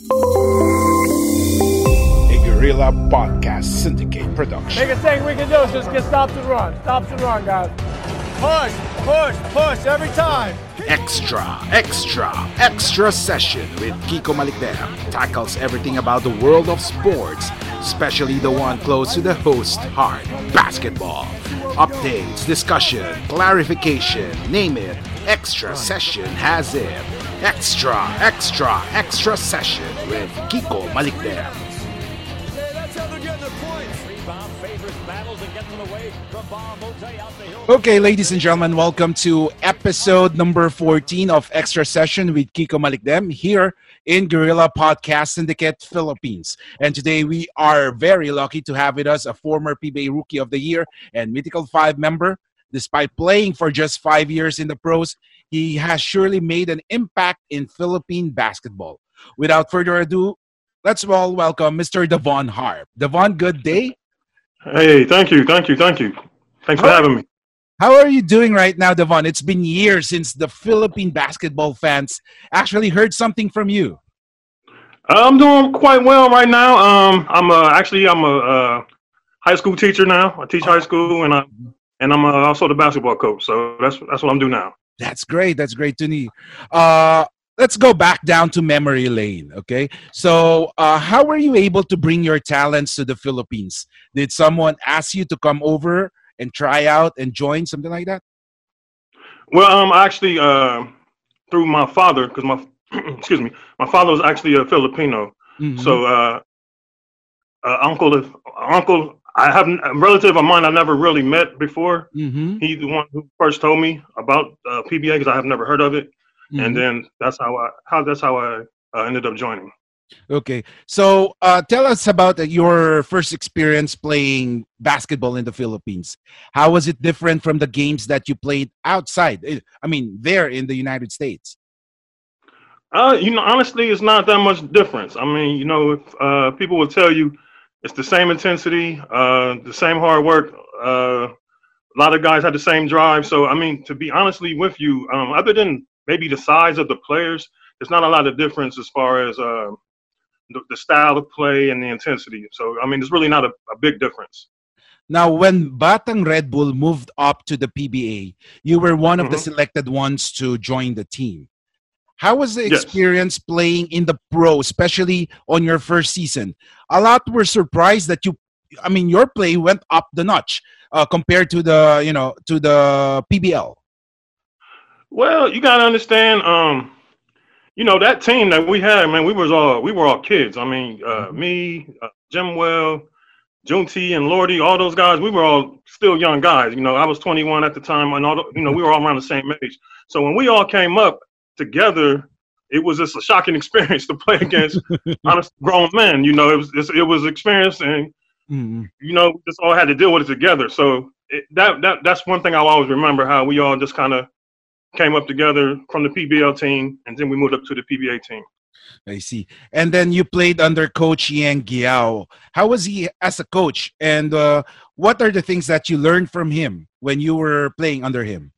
A Guerrilla Podcast Syndicate production. Biggest thing we can do is just get stops and run. Stops and run, guys. Push, push, push every time. Extra, extra, extra session with Kiko Malikdem tackles everything about the world of sports, especially the one close to the host heart, basketball. Updates, discussion, clarification, name it. Extra session has it. Extra, extra, extra session with Kiko Malikdem. Okay, ladies and gentlemen, welcome to episode number 14 of Extra Session with Kiko Malikdem here in Guerrilla Podcast Syndicate Philippines. And today we are very lucky to have with us a former PBA Rookie of the Year and Mythical 5 member. Despite playing for just five years in the pros, he has surely made an impact in Philippine basketball. Without further ado, let's all welcome Mr. Devon Harp. Devon, good day. Hey, thank you, thank you, thank you. Thanks for having me. How are you doing right now, Devon? It's been years since the Philippine basketball fans actually heard something from you. I'm doing quite well right now. Um, I'm uh, actually I'm a uh, high school teacher now. I teach high school, and I and I'm uh, also the basketball coach. So that's that's what I'm doing now. That's great. That's great to me. Uh, let's go back down to memory lane. Okay. So, uh, how were you able to bring your talents to the Philippines? Did someone ask you to come over and try out and join something like that? Well, um, actually, uh, through my father, because my excuse me, my father was actually a Filipino. Mhm. So, uh, uh, uncle, if uncle, I have a relative of mine I never really met before. Mhm. He's the one who first told me about uh, PBA because I have never heard of it. Mhm. and then that's how I how that's how I uh, ended up joining. Okay. So, uh, tell us about uh, your first experience playing basketball in the Philippines. How was it different from the games that you played outside? Eh, I mean, there in the United States. Uh, you know, honestly, it's not that much difference. I mean, you know, if uh, people will tell you it's the same intensity, uh, the same hard work. Uh, a lot of guys had the same drive. So, I mean, to be honestly with you, um, other than maybe the size of the players, there's not a lot of difference as far as uh, the, the style of play and the intensity. So, I mean, it's really not a, a big difference. Now, when Batang Red Bull moved up to the PBA, you were one of the Mhm. selected ones to join the team. How was the Yes. experience playing in the pro, especially on your first season? A lot were surprised that you, I mean, your play went up the notch uh, compared to the, you know, to the PBL. Well, you gotta understand, um, you know that team that we had, man. We was all we were all kids. I mean, uh, Mhm. me, uh, Jim Well, Junthy, and Lordy, all those guys. We were all still young guys. You know, I was 21 at the time, and all the, you know we were all around the same age. So when we all came up together, it was just a shocking experience to play against honest grown men. You know, it was it was experience, and Mhm. you know, we just all had to deal with it together. So it, that that that's one thing I'll always remember how we all just kind of came up together from the PBL team, and then we moved up to the PBA team. I see. And then you played under Coach Yeng Guiao. How was he as a coach? And uh, what are the things that you learned from him when you were playing under him?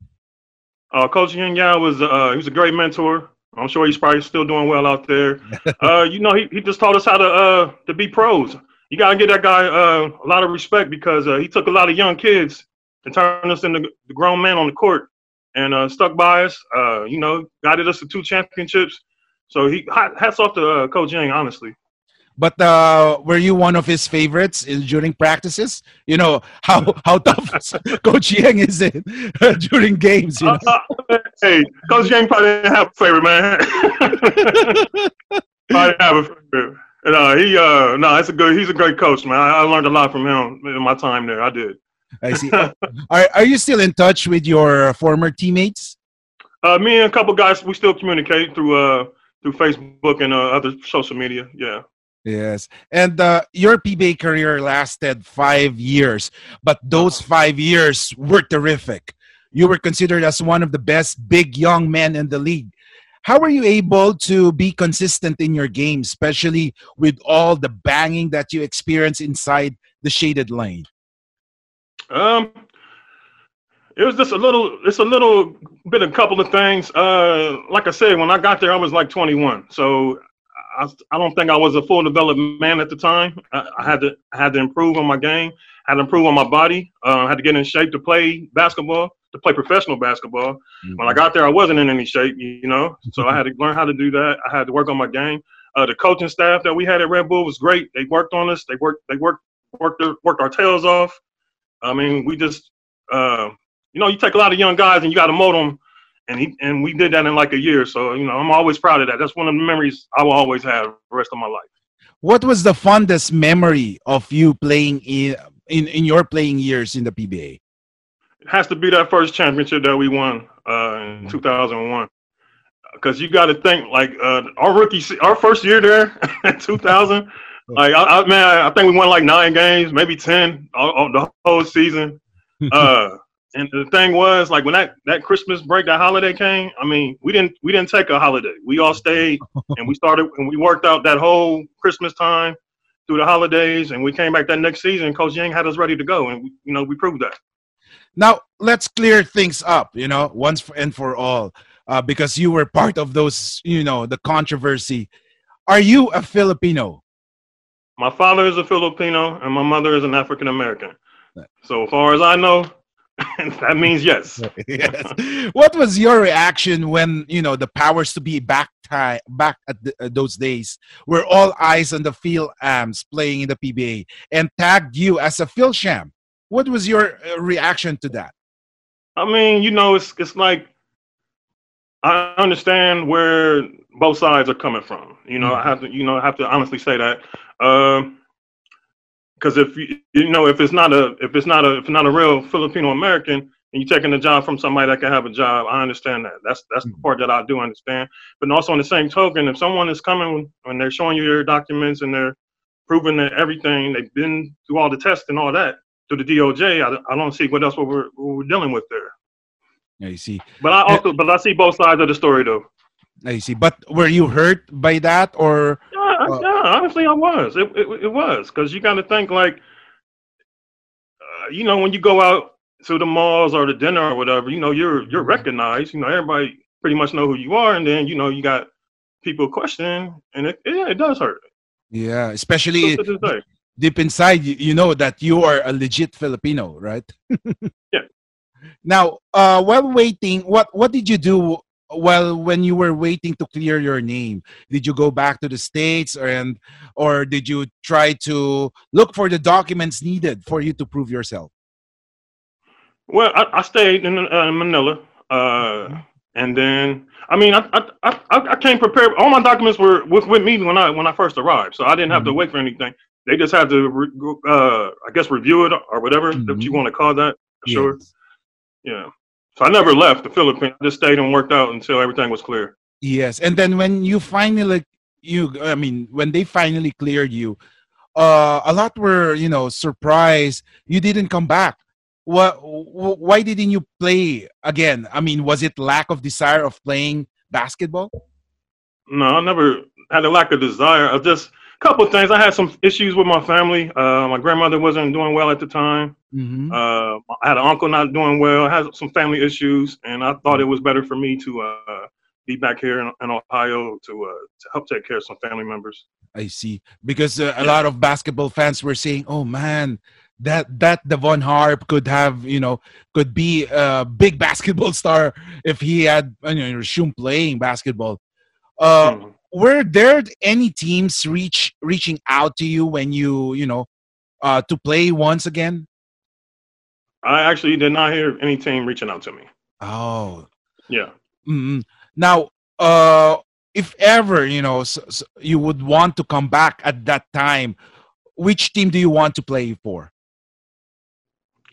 Uh, Coach Yeng Guiao was uh, he was a great mentor. I'm sure he's probably still doing well out there. uh, you know, he, he just taught us how to uh, to be pros. You gotta give that guy uh, a lot of respect because uh, he took a lot of young kids and turned us into the grown men on the court and uh, stuck by us. Uh, you know, guided us to two championships. So he hats off to uh, Coach Yeng, honestly. But uh, were you one of his favorites in, during practices? You know how how tough Coach Yeng is it during games. You know? uh, hey, Coach Yeng probably didn't have a favorite man. probably have a favorite. And, uh, he uh, no, it's a good. He's a great coach, man. I, I learned a lot from him in my time there. I did. I see. are are you still in touch with your former teammates? Uh, me and a couple guys, we still communicate through uh through Facebook and uh, other social media. Yeah. Yes, and uh, your PBA career lasted five years, but those five years were terrific. You were considered as one of the best big young men in the league. How were you able to be consistent in your game, especially with all the banging that you experience inside the shaded lane? Um, it was just a little. It's a little bit, a couple of things. Uh, like I said, when I got there, I was like 21, so I, I don't think I was a full developed man at the time. I, I, had to I had to improve on my game. I had to improve on my body. Uh, I had to get in shape to play basketball, to play professional basketball. Mm-hmm. When I got there, I wasn't in any shape, you know. So I had to learn how to do that. I had to work on my game. Uh, the coaching staff that we had at Red Bull was great. They worked on us. They worked. They worked worked their, worked our tails off. I mean, we just, uh, you know, you take a lot of young guys and you got to mold them and he and we did that in like a year. So you know, I'm always proud of that. That's one of the memories I will always have the rest of my life. What was the fondest memory of you playing in in, in your playing years in the PBA? It has to be that first championship that we won uh, in 2001. Because you got to think like uh, our rookie, our first year there in 2000. Like I, I, man, I think we won like nine games, maybe ten, all, all the whole season. Uh, and the thing was, like when that that Christmas break, that holiday came. I mean, we didn't we didn't take a holiday. We all stayed and we started and we worked out that whole Christmas time through the holidays, and we came back that next season. Coach Yeng had us ready to go, and you know we proved that. Now let's clear things up, you know, once and for all, uh, because you were part of those, you know, the controversy. Are you a Filipino? My father is a Filipino, and my mother is an African American. So, far as I know, that means yes. yes. What was your reaction when you know the powers to be back time back at the, uh, those days were all eyes on the Phil Ams playing in the PBA and tagged you as a Phil Sham? What was your uh, reaction to that? I mean, you know, it's it's like I understand where both sides are coming from. You know, mm-hmm. I have to you know I have to honestly say that. Um, because if you you know if it's not a if it's not a if it's not a real Filipino American and you're taking a job from somebody that can have a job, I understand that. That's that's the mm-hmm. part that I do understand. But also on the same token, if someone is coming and they're showing you their documents and they're proving that everything they've been through all the tests and all that through the DOJ, I, I don't see what else what we're what we're dealing with there. Yeah, you see. But I also but I see both sides of the story though. I see. But were you hurt by that or? Uh, yeah, honestly, I was. It it, it was because you got to think like, uh, you know, when you go out to the malls or the dinner or whatever, you know, you're you're recognized. You know, everybody pretty much know who you are, and then you know you got people questioning, and it yeah, it does hurt. Yeah, especially deep inside, you, you know that you are a legit Filipino, right? yeah. Now, uh, while waiting, what what did you do well when you were waiting to clear your name did you go back to the states or, and or did you try to look for the documents needed for you to prove yourself well i, I stayed in uh, manila uh, and then i mean I, I i i came prepared all my documents were with, with me when i when i first arrived so i didn't have mm-hmm. to wait for anything they just had to re, uh, i guess review it or whatever mm-hmm. that you want to call that sure yes. yeah so I never left the Philippines. I just stayed and worked out until everything was clear. Yes, and then when you finally you I mean when they finally cleared you, uh, a lot were you know surprised you didn't come back. What? Why didn't you play again? I mean, was it lack of desire of playing basketball? No, I never had a lack of desire. I just a couple of things. I had some issues with my family. Uh, my grandmother wasn't doing well at the time. Mm-hmm. Uh, I had an uncle not doing well. Had some family issues, and I thought it was better for me to uh, be back here in, in Ohio to uh, to help take care of some family members. I see, because uh, a lot of basketball fans were saying, "Oh man." That that Devon Harp could have you know could be a big basketball star if he had you know resumed playing basketball Uh, Mhm. were there any teams reach reaching out to you when you you know uh, to play once again? I actually did not hear any team reaching out to me. Oh, Yeah. mm now uh, if ever you know s s you would want to come back at that time, which team do you want to play for?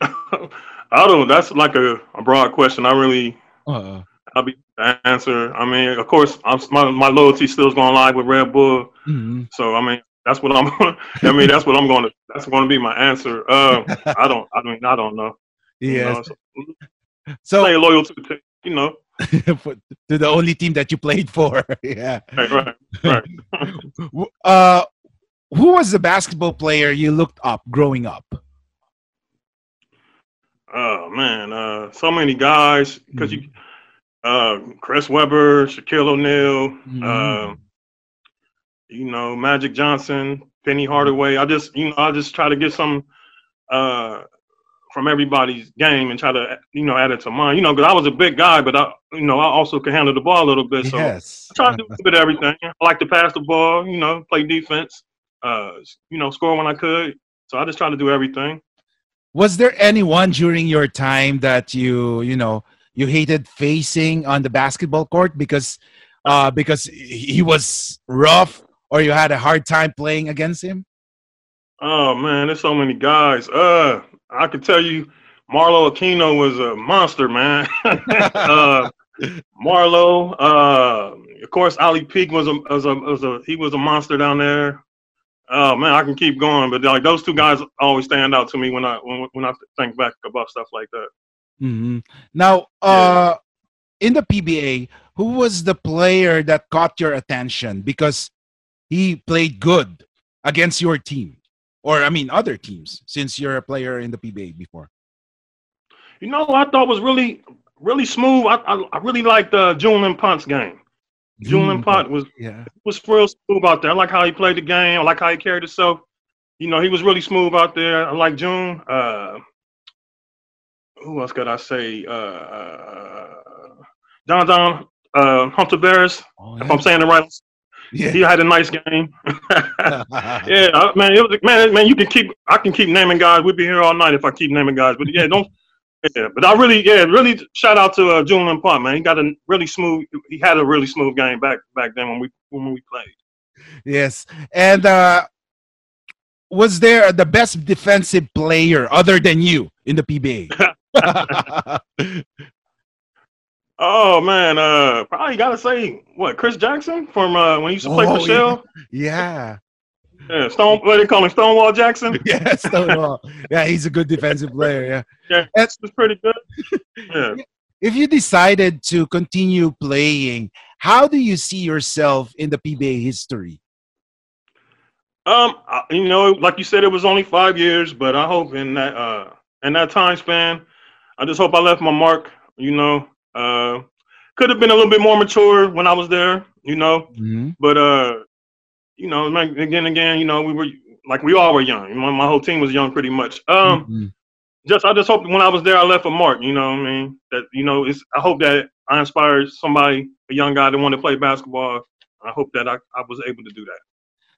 I don't. That's like a, a broad question. I really, Uh, I'll be the answer. I mean, of course, I'm my my loyalty still is going live with Red Bull. mhm. So I mean, that's what I'm. I mean, that's what I'm going to. That's going to be my answer. Uh, I don't. I mean, I don't know. You know, so So stay loyal to the team. You know. to the only team that you played for. yeah. Right. Right. Right. Uh, who was the basketball player you looked up growing up? Oh man, uh, so many guys because you, Mm-hmm. uh, Chris Webber, Shaquille O'Neal, Mhm. uh, you know, Magic Johnson, Penny Hardaway. I just, you know, I just try to get some uh, from everybody's game and try to, you know, add it to mine. You know, because I was a big guy, but I, you know, I also could handle the ball a little bit. So yes. I try to do a bit of everything. I like to pass the ball, you know, play defense, uh, you know, score when I could. So I just try to do everything. Was there anyone during your time that you, you know, you hated facing on the basketball court because, uh, because he was rough or you had a hard time playing against him? Oh man, there's so many guys. Uh, I can tell you, Marlo Aquino was a monster, man. uh, Marlo, uh, of course, Ali Peek was a, was a was a he was a monster down there. Oh man, I can keep going, but like those two guys always stand out to me when I when, when I think back about stuff like that. hmm Now, uh, in the PBA, who was the player that caught your attention because he played good against your team, or I mean, other teams, since you're a player in the PBA before? You know, I thought was really really smooth. I I, I really liked uh, Julian Punt's game. Julian Punt was Yeah. was real smooth out there. I like how he played the game. I like how he carried himself. You know, he was really smooth out there. I like June. Uh, who else could I say? Uh, uh, Don Don uh, Hontiveros. Oh, If I'm saying it right, yeah. he had a nice game. yeah, man, it was man, man. You can keep. I can keep naming guys. We'd be here all night if I keep naming guys. But yeah, don't. Yeah, but I really, yeah, really shout out to uh, Julian Punt, man. He got a really smooth. He had a really smooth game back back then when we when we played. yes. And uh, was there the best defensive player other than you in the PBA? Oh man, uh, probably gotta say what Chris Jackson from uh, when he used to play Oh, for Shell. yeah. Yeah. Stone, what they call him, Stonewall Jackson. Yeah, Stonewall. Yeah, he's a good defensive player. Yeah. Yeah, That's- that's pretty good. Yeah. If you decided to continue playing, how do you see yourself in the PBA history? Um, you know, like you said, it was only five years, but I hope in that uh in that time span, I just hope I left my mark. You know, uh, could have been a little bit more mature when I was there. You know, but uh, you know, again, again, you know, we were like we all were young. My, my whole team was young, pretty much. Um. Mhm. just I just hope when I was there I left a mark, you know what I mean? That you know, it's I hope that I inspired somebody, a young guy that wanted to play basketball. I hope that I, I was able to do that.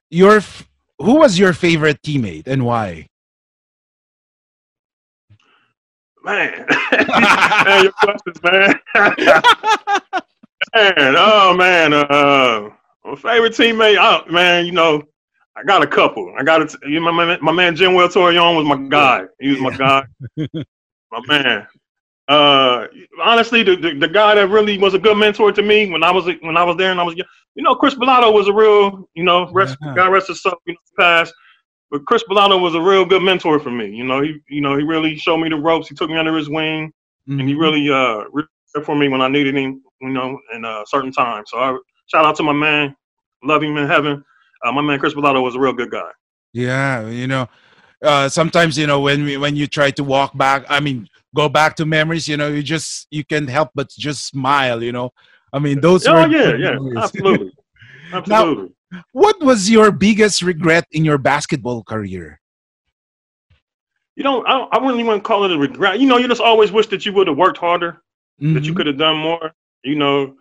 Your f- who was your favorite teammate and why? Man, man your questions, man. man, oh man, uh my favorite teammate, oh, man, you know, I got a couple. I got to, you know, my man, my man Jimwell Torion was my guy. He was my guy, my man. Uh, honestly, the, the the guy that really was a good mentor to me when I was when I was there and I was young, you know, Chris Bolado was a real, you know, rest, Yeah. God rest his soul, you know, past. But Chris Bolado was a real good mentor for me. You know, he you know he really showed me the ropes. He took me under his wing, and he Mhm. really uh for me when I needed him. You know, in a certain time. So I shout out to my man, love him in heaven. Uh, my man Chris Bolado was a real good guy. Yeah, you know, uh, sometimes you know when we, when you try to walk back, I mean, go back to memories. You know, you just you can't help but just smile. You know, I mean, those Oh were yeah, yeah, memories. absolutely, absolutely. what was your biggest regret in your basketball career? You know, I, I wouldn't even call it a regret. You know, you just always wish that you would have worked harder, that you Mhm. could have done more. You know,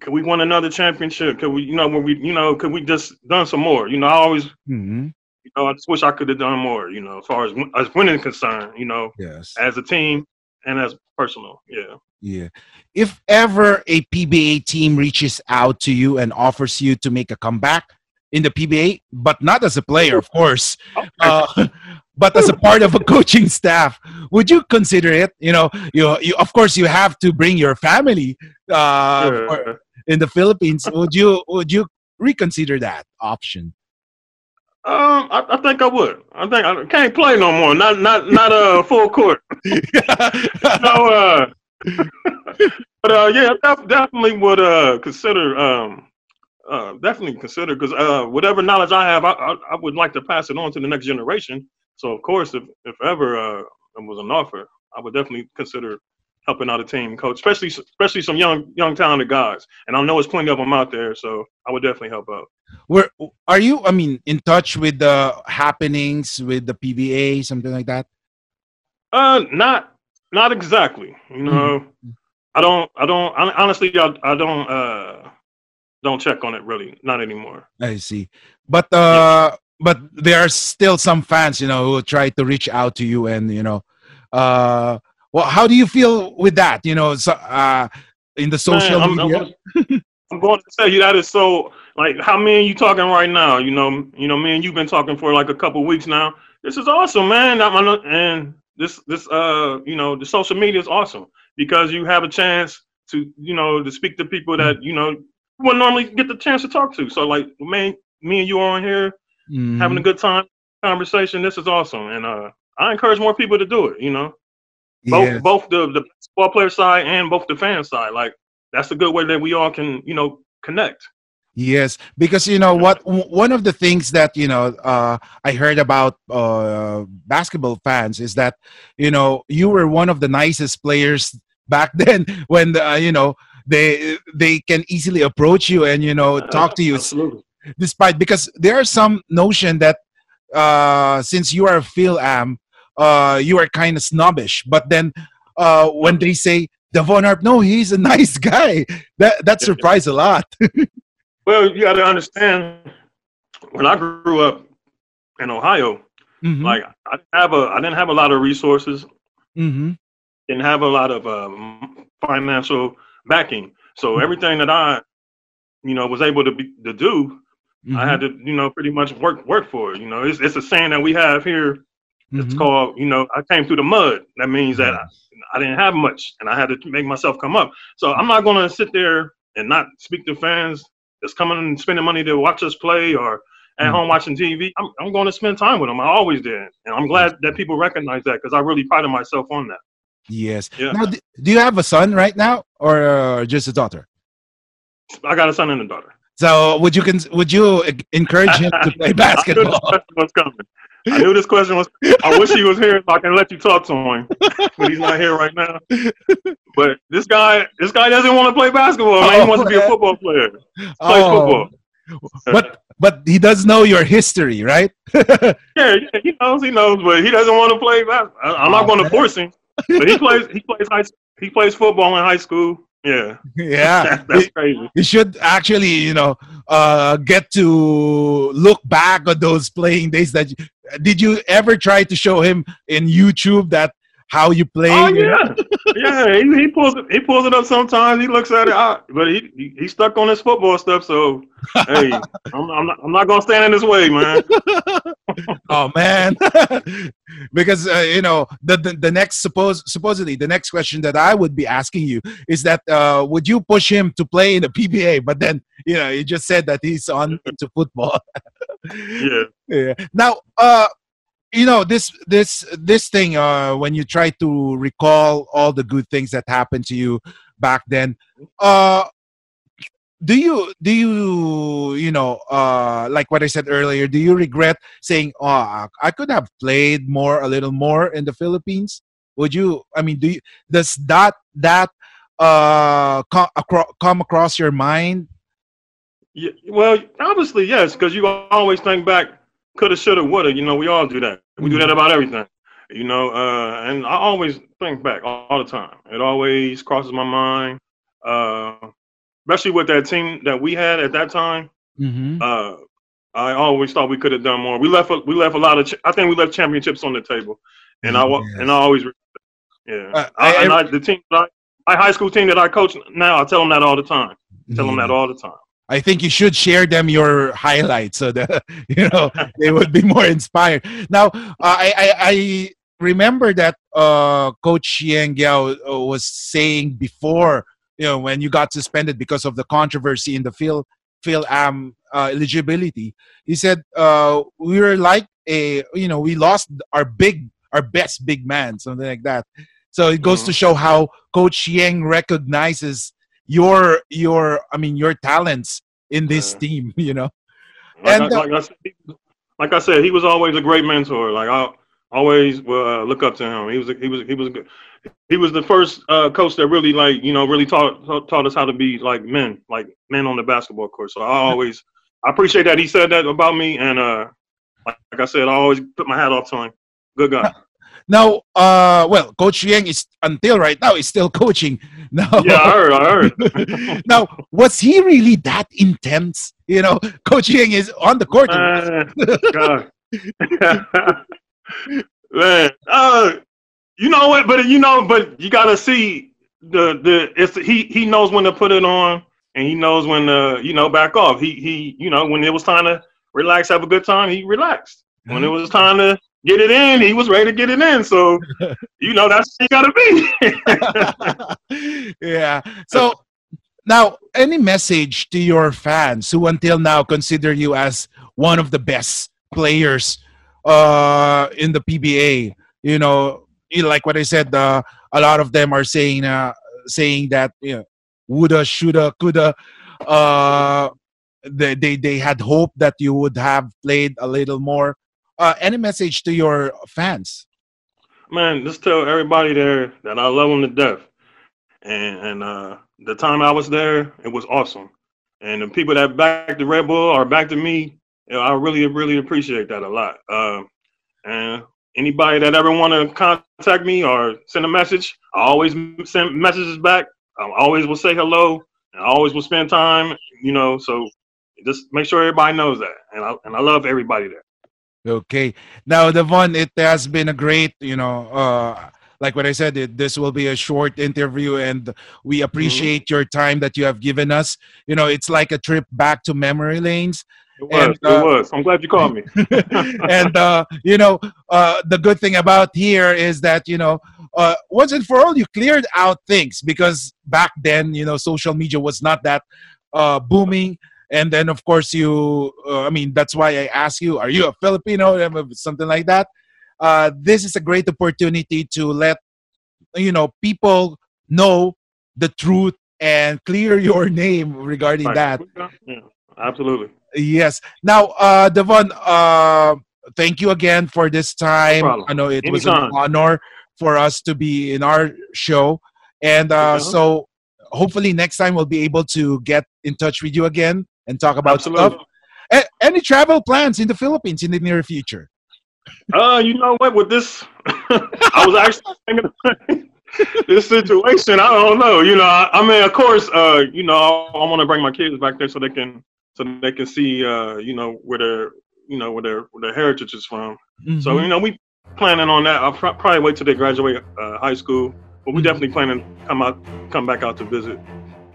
could we win another championship? Could we, you know, when we, you know, could we just done some more? You know, I always, hmm you know, I just wish I could have done more. You know, as far as as winning is concerned, you know, Yes. as a team and as personal. Yeah. Yeah. If ever a PBA team reaches out to you and offers you to make a comeback in the PBA, but not as a player, of course, uh, but as a part of a coaching staff, would you consider it? You know, you, you of course you have to bring your family uh, Yeah. for- in the Philippines. Would you would you reconsider that option? Um, I, I think I would. I think I can't play no more. Not not not uh full court. no, uh, but uh, yeah, def- definitely would uh consider um uh definitely consider because uh whatever knowledge I have, I, I I would like to pass it on to the next generation. So of course, if if ever uh it was an offer, I would definitely consider helping out a team coach, especially especially some young young talented guys. And I know there's plenty of them out there, so I would definitely help out. Where are you? I mean, in touch with the happenings with the PBA, something like that. Uh, not not exactly. You know, I don't I don't hon- honestly I, I don't uh don't check on it really not anymore. I see. But uh but there are still some fans, you know, who try to reach out to you and you know uh well how do you feel with that? You know, so, uh in the social Man, I'm, media? I'm, I'm going to tell you that is so like how me and you talking right now. You know, you know, me and you've been talking for like a couple weeks now. This is awesome, man. And this this uh you know the social media is awesome because you have a chance to you know to speak to people that you know wouldn't normally get the chance to talk to. So like man, me and you are on here Mhm. having a good time conversation. This is awesome, and uh, I encourage more people to do it. You know, both Yes. both the the ball player side and both the fan side. Like that's a good way that we all can you know connect. Yes, because you know what? One of the things that you know uh, I heard about uh, basketball fans is that you know you were one of the nicest players back then when uh, you know they they can easily approach you and you know talk to you Absolutely. despite because there are some notion that uh, since you are a Phil Am, uh, you are kind of snobbish. But then uh, when they say Devon Harp, no, he's a nice guy. That that surprised a lot. Well, you got to understand. When I grew up in Ohio, Mhm. like I didn't have a I didn't have a lot of resources. Mm-hmm. Didn't have a lot of um, financial backing. So Mhm. everything that I, you know, was able to be, to do, Mm-hmm. I had to, you know, pretty much work work for it. You know, it's it's a saying that we have here Mm-hmm. It's called, you know, I came through the mud. That means that I, I didn't have much and I had to make myself come up. So I'm not going to sit there and not speak to fans that's coming and spending money to watch us play or at Mhm. home watching TV. I'm, I'm going to spend time with them. I always did. And I'm glad that people recognize that because I really prided myself on that. Yes. Yeah. Now, do you have a son right now, or uh, just a daughter? I got a son and a daughter. So, would you cons- would you encourage him to play I basketball? question was coming. I knew this question was. I wish he was here so I can let you talk to him, but he's not here right now. But this guy, this guy doesn't want to play basketball. Man. He oh, wants to be a football player. Play Oh, football. but but he does know your history, right? Yeah, yeah, he knows, he knows, but he doesn't want to play basketball. I'm not Oh, going to force him. But he plays, he plays high, he plays football in high school. Yeah, yeah. that's, crazy. you should actually, you know, uh, get to look back on those playing days. That you, did you ever try to show him in YouTube that how you play? Oh yeah, yeah. He, he pulls it. He pulls it up sometimes. He looks at it, I, but he, he he's stuck on his football stuff. So hey, I'm, I'm not I'm not gonna stand in his way, man. oh man because uh, you know the, the the next suppose supposedly the next question that i would be asking you is that uh, would you push him to play in the pba but then you know you just said that he's on into football Yeah, yeah. now uh you know this this this thing uh when you try to recall all the good things that happened to you back then uh do you do you you know uh like what i said earlier do you regret saying oh i could have played more a little more in the philippines would you i mean do you does that that uh acro- come across your mind yeah. Well, obviously yes, because you always think back, coulda, shoulda, woulda. You know, we all do that. We do that about everything. You know, uh, and I always think back all, all the time. It always crosses my mind. Uh, especially with that team that we had at that time. Mm-hmm. Uh, I always thought we could have done more. We left a, we left a lot of. Ch- I think we left championships on the table, and I Yes. and I always yeah. Uh, I, I- and I, the team, that I, my high school team that I coach now, I tell them that all the time. Tell them that all the time. I think you should share them your highlights so that you know they would be more inspired. Now, uh, I, I I remember that uh, Coach Yeng Guiao uh, was saying before you know when you got suspended because of the controversy in the Phil Phil Am uh, eligibility. He said uh, we were like a you know we lost our big our best big man something like that. So it goes Mhm. to show how Coach Yeng recognizes your your I mean your talents in this Yeah. team. You know. Like, And, I, uh, like, I said, he- like I said, he was always a great mentor. Like I always will uh, look up to him. He was he was he was good. He was the first uh, coach that really like you know really taught taught- taught us how to be like men, like men on the basketball court. So I always I appreciate that he said that about me, and uh, like, like I said, I always put my hat off to him. Good guy. Now, uh, well, Coach Yeng is until right now is still coaching. Now, yeah, I heard. I heard. now, was he really that intense? You know, Coach Yeng is on the court. Man, God. Man, uh, you know what? But you know, but you gotta see the the it's he he knows when to put it on, and he knows when to you know back off. He he you know when it was time to relax, have a good time, he relaxed. When it was time to get it in, he was ready to get it in. So you know that's what you gotta be. yeah. So now, any message to your fans who until now consider you as one of the best players uh, in the PBA? You know, like what I said, uh, a lot of them are saying uh, saying that you know, woulda, shoulda, coulda. Uh, they, they they had hope that you would have played a little more. Uh, any message to your fans? man, just tell everybody there that I love them to death. And and uh, the time I was there, it was awesome. And the people that backed the Red Bull or backed to me, I really, really appreciate that a lot. Uh, and anybody that ever want to contact me or send a message, I always send messages back. I always will say hello. I always will spend time, you know. So just make sure everybody knows that. And I and I love everybody there. Okay. Now, Devon, it has been a great, you know, uh, like what I said, it, this will be a short interview, and we appreciate your time that you have given us. You know, it's like a trip back to memory lanes. It was. And, uh, it was. I'm glad you called me. and, uh, you know, uh, the good thing about here is that, you know, uh, once and for all, you cleared out things because back then, you know, social media was not that uh, booming. And then, of course, you, uh, I mean, that's why I ask you, are you a Filipino? Something like that. Uh, this is a great opportunity to let, you know, people know the truth and clear your name regarding Right. that. Yeah, absolutely. Yes. Now, uh, Devon, uh, thank you again for this time. problem. I know it was an honor for us to be in our show. And uh, Uh-huh. so hopefully next time we'll be able to get in touch with you again and talk about Absolutely. stuff. A- any travel plans in the Philippines in the near future? Uh, you know what? With this, I was actually thinking this situation. I don't know. You know, I, I mean, of course, uh, you know, I, I want to bring my kids back there so they can, so they can see, uh, you know, where their, you know, where their, where their heritage is from. So Mhm. you know, we planning on that. I'll pr- probably wait till they graduate uh, high school, but we Mhm. definitely planning to come out, come back out to visit.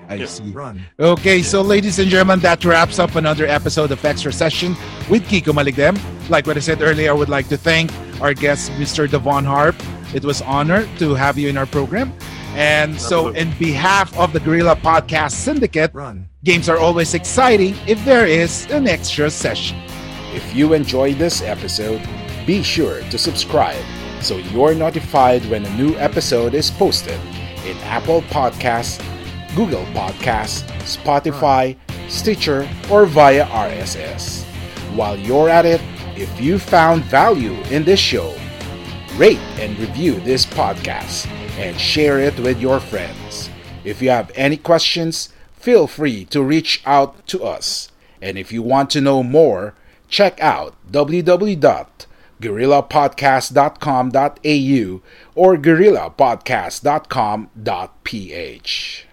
I yeah. see. Run. Okay, so ladies and gentlemen, that wraps up another episode of Extra Session with Kiko Maligdem. Like what I said earlier, I would like to thank our guest, Mr. Devon Harp. It was honor to have you in our program. And so, Absolutely. in behalf of the Guerrilla Podcast Syndicate, Run. games are always exciting if there is an extra session. If you enjoyed this episode, be sure to subscribe so you're notified when a new episode is posted in Apple Podcasts, Google Podcasts, Spotify, Stitcher, or via RSS. While you're at it, if you found value in this show, rate and review this podcast and share it with your friends. If you have any questions, feel free to reach out to us. And if you want to know more, check out www.guerrillapodcast.com.au or guerrillapodcast.com.ph.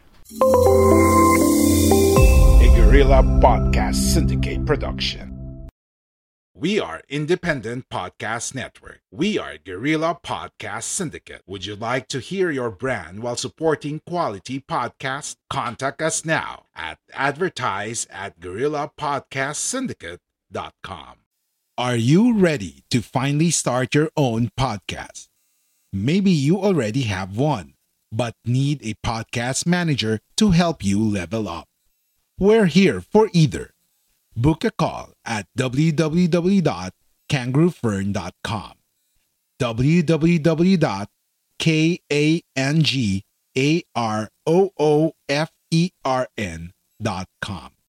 Guerrilla Podcast Syndicate production. We are Independent Podcast Network. We are Guerrilla Podcast Syndicate. Would you like to hear your brand while supporting quality podcasts? Contact us now at advertise at guerrillapodcastsyndicate.com. Are you ready to finally start your own podcast? Maybe you already have one, but need a podcast manager to help you level up. We're here for either. Book a call at www.kangaroofern.com. www.kangaroofern.com